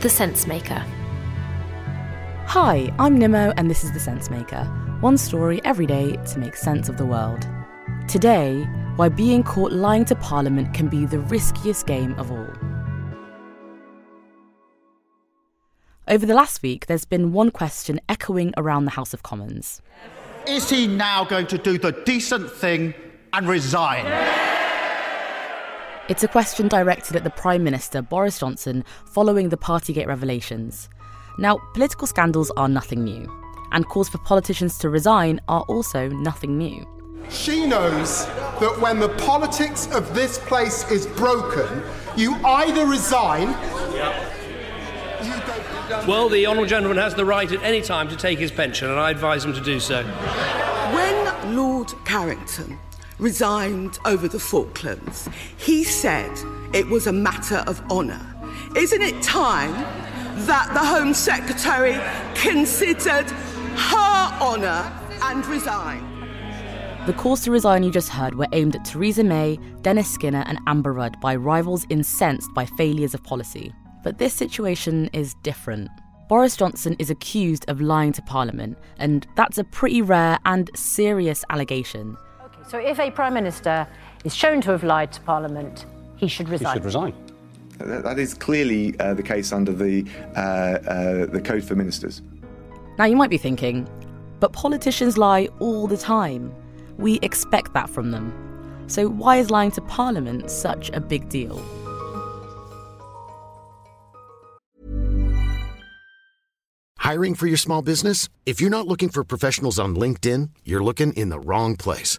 The Sense Maker. Hi, I'm Nimo, and this is The Sense Maker. One story every day to make sense of the world. Today, why being caught lying to Parliament can be the riskiest game of all. Over the last week, there's been one question echoing around the House of Commons. Is he now going to do the decent thing and resign? It's a question directed at the Prime Minister, Boris Johnson, following the Partygate revelations. Now, political scandals are nothing new, and calls for politicians to resign are also nothing new. She knows that when the politics of this place is broken, you either resign. You Well, the honourable gentleman has the right at any time to take his pension, and I advise him to do so. When Lord Carrington resigned over the Falklands, he said it was a matter of honour. Isn't it time that the Home Secretary considered her honour and resigned? The calls to resign you just heard were aimed at Theresa May, Dennis Skinner, and Amber Rudd by rivals incensed by failures of policy. But this situation is different. Boris Johnson is accused of lying to Parliament, and that's a pretty rare and serious allegation. So if a Prime Minister is shown to have lied to Parliament, he should resign. He should resign. That that is clearly uh, the case under the uh, uh, the Code for Ministers. Now, you might be thinking, but politicians lie all the time. We expect that from them. So, why is lying to Parliament such a big deal? Hiring for your small business? If you're not looking for professionals on LinkedIn, you're looking in the wrong place.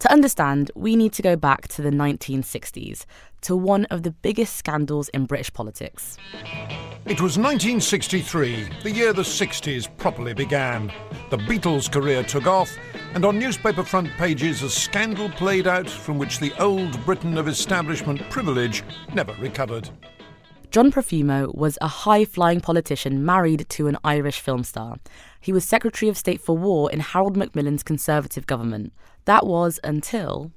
To understand, we need to go back to the 1960s, to one of the biggest scandals in British politics. It was 1963, the year the 60s properly began. The Beatles' career took off, and on newspaper front pages, a scandal played out from which the old Britain of establishment privilege never recovered. John Profumo was a high flying politician married to an Irish film star. He was Secretary of State for War in Harold Macmillan's Conservative government. That was until.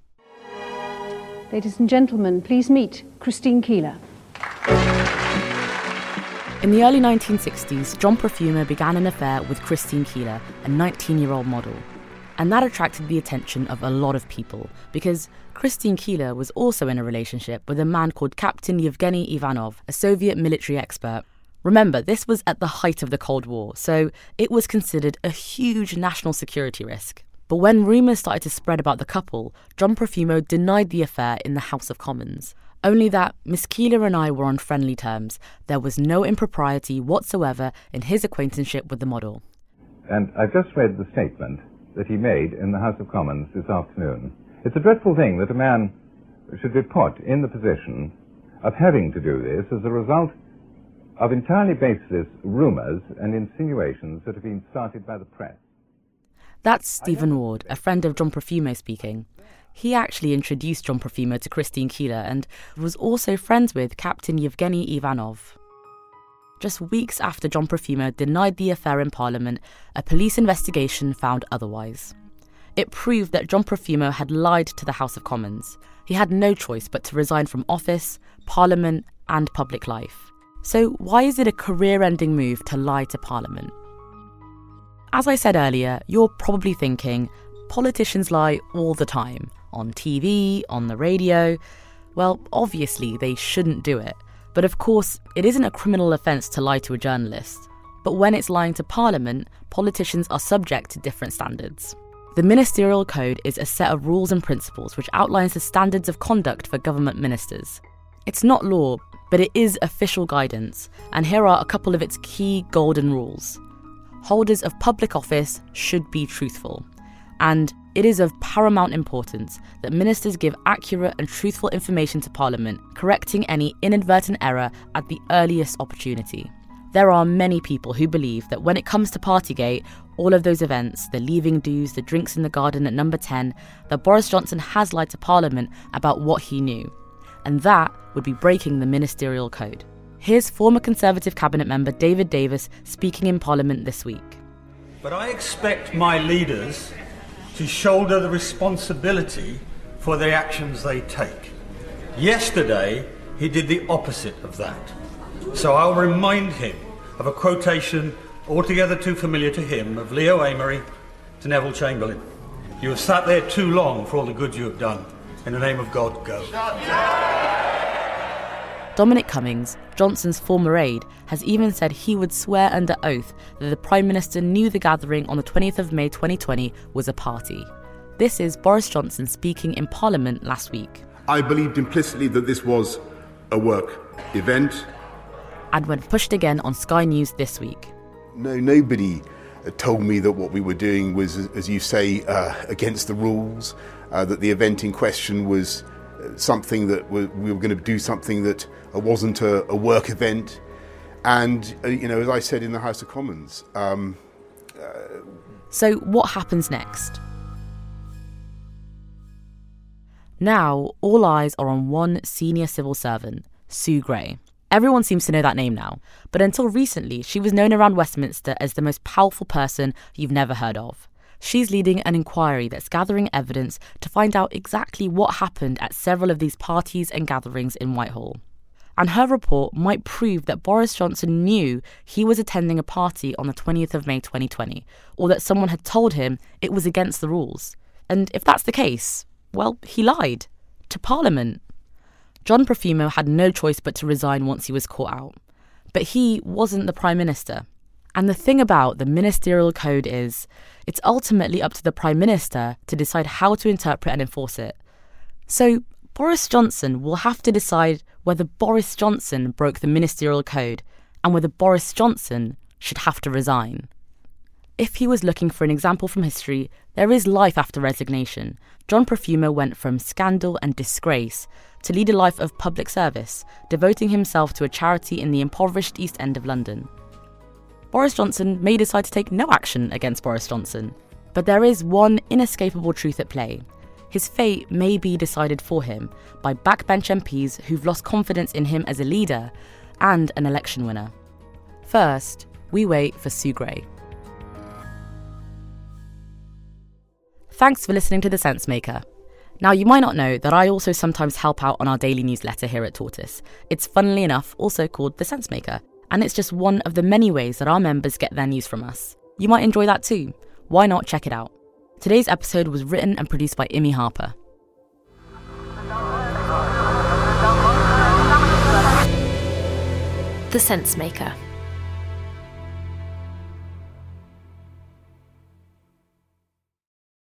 Ladies and gentlemen, please meet Christine Keeler. In the early 1960s, John Profumo began an affair with Christine Keeler, a 19 year old model. And that attracted the attention of a lot of people because Christine Keeler was also in a relationship with a man called Captain Yevgeny Ivanov, a Soviet military expert. Remember, this was at the height of the Cold War, so it was considered a huge national security risk. But when rumours started to spread about the couple, John Profumo denied the affair in the House of Commons. Only that Miss Keeler and I were on friendly terms. There was no impropriety whatsoever in his acquaintanceship with the model. And I've just read the statement that he made in the House of Commons this afternoon. It's a dreadful thing that a man should be put in the position of having to do this as a result of entirely baseless rumours and insinuations that have been started by the press. That's Stephen Ward, a friend of John Profumo speaking. He actually introduced John Profumo to Christine Keeler and was also friends with Captain Yevgeny Ivanov. Just weeks after John Profumo denied the affair in Parliament, a police investigation found otherwise. It proved that John Profumo had lied to the House of Commons. He had no choice but to resign from office, Parliament, and public life. So, why is it a career ending move to lie to Parliament? As I said earlier, you're probably thinking, politicians lie all the time. on TV, on the radio. Well, obviously, they shouldn't do it. But of course, it isn't a criminal offence to lie to a journalist. But when it's lying to Parliament, politicians are subject to different standards. The Ministerial Code is a set of rules and principles which outlines the standards of conduct for government ministers. It's not law, but it is official guidance, and here are a couple of its key golden rules. Holders of public office should be truthful, and it is of paramount importance that ministers give accurate and truthful information to Parliament, correcting any inadvertent error at the earliest opportunity. There are many people who believe that when it comes to Partygate, all of those events, the leaving dues, the drinks in the garden at number 10, that Boris Johnson has lied to Parliament about what he knew and that would be breaking the ministerial code. Here's former Conservative cabinet member David Davis speaking in Parliament this week. But I expect my leaders to shoulder the responsibility for the actions they take. Yesterday, he did the opposite of that. So I'll remind him of a quotation altogether too familiar to him of Leo Amery to Neville Chamberlain. You have sat there too long for all the good you have done. In the name of God, go. Dominic Cummings, Johnson's former aide, has even said he would swear under oath that the Prime Minister knew the gathering on the 20th of May 2020 was a party. This is Boris Johnson speaking in Parliament last week. I believed implicitly that this was a work event. And when pushed again on Sky News this week. No, nobody told me that what we were doing was, as you say, uh, against the rules uh, that the event in question was uh, something that we were going to do something that wasn't a, a work event. And, uh, you know, as I said in the House of Commons. Um, uh, so, what happens next? Now, all eyes are on one senior civil servant, Sue Gray. Everyone seems to know that name now, but until recently, she was known around Westminster as the most powerful person you've never heard of. She's leading an inquiry that's gathering evidence to find out exactly what happened at several of these parties and gatherings in Whitehall. And her report might prove that Boris Johnson knew he was attending a party on the 20th of May 2020, or that someone had told him it was against the rules. And if that's the case, well, he lied. To Parliament. John Profumo had no choice but to resign once he was caught out. But he wasn't the Prime Minister. And the thing about the ministerial code is, it's ultimately up to the Prime Minister to decide how to interpret and enforce it. So, Boris Johnson will have to decide whether Boris Johnson broke the ministerial code and whether Boris Johnson should have to resign. If he was looking for an example from history, there is life after resignation. John Profumo went from scandal and disgrace to lead a life of public service, devoting himself to a charity in the impoverished East End of London. Boris Johnson may decide to take no action against Boris Johnson. But there is one inescapable truth at play. His fate may be decided for him by backbench MPs who've lost confidence in him as a leader and an election winner. First, we wait for Sue Gray. Thanks for listening to The Sense Maker. Now, you might not know that I also sometimes help out on our daily newsletter here at Tortoise. It's funnily enough also called The Sense Maker and it's just one of the many ways that our members get their news from us. You might enjoy that too. Why not check it out? Today's episode was written and produced by Imi Harper. The Sense Maker.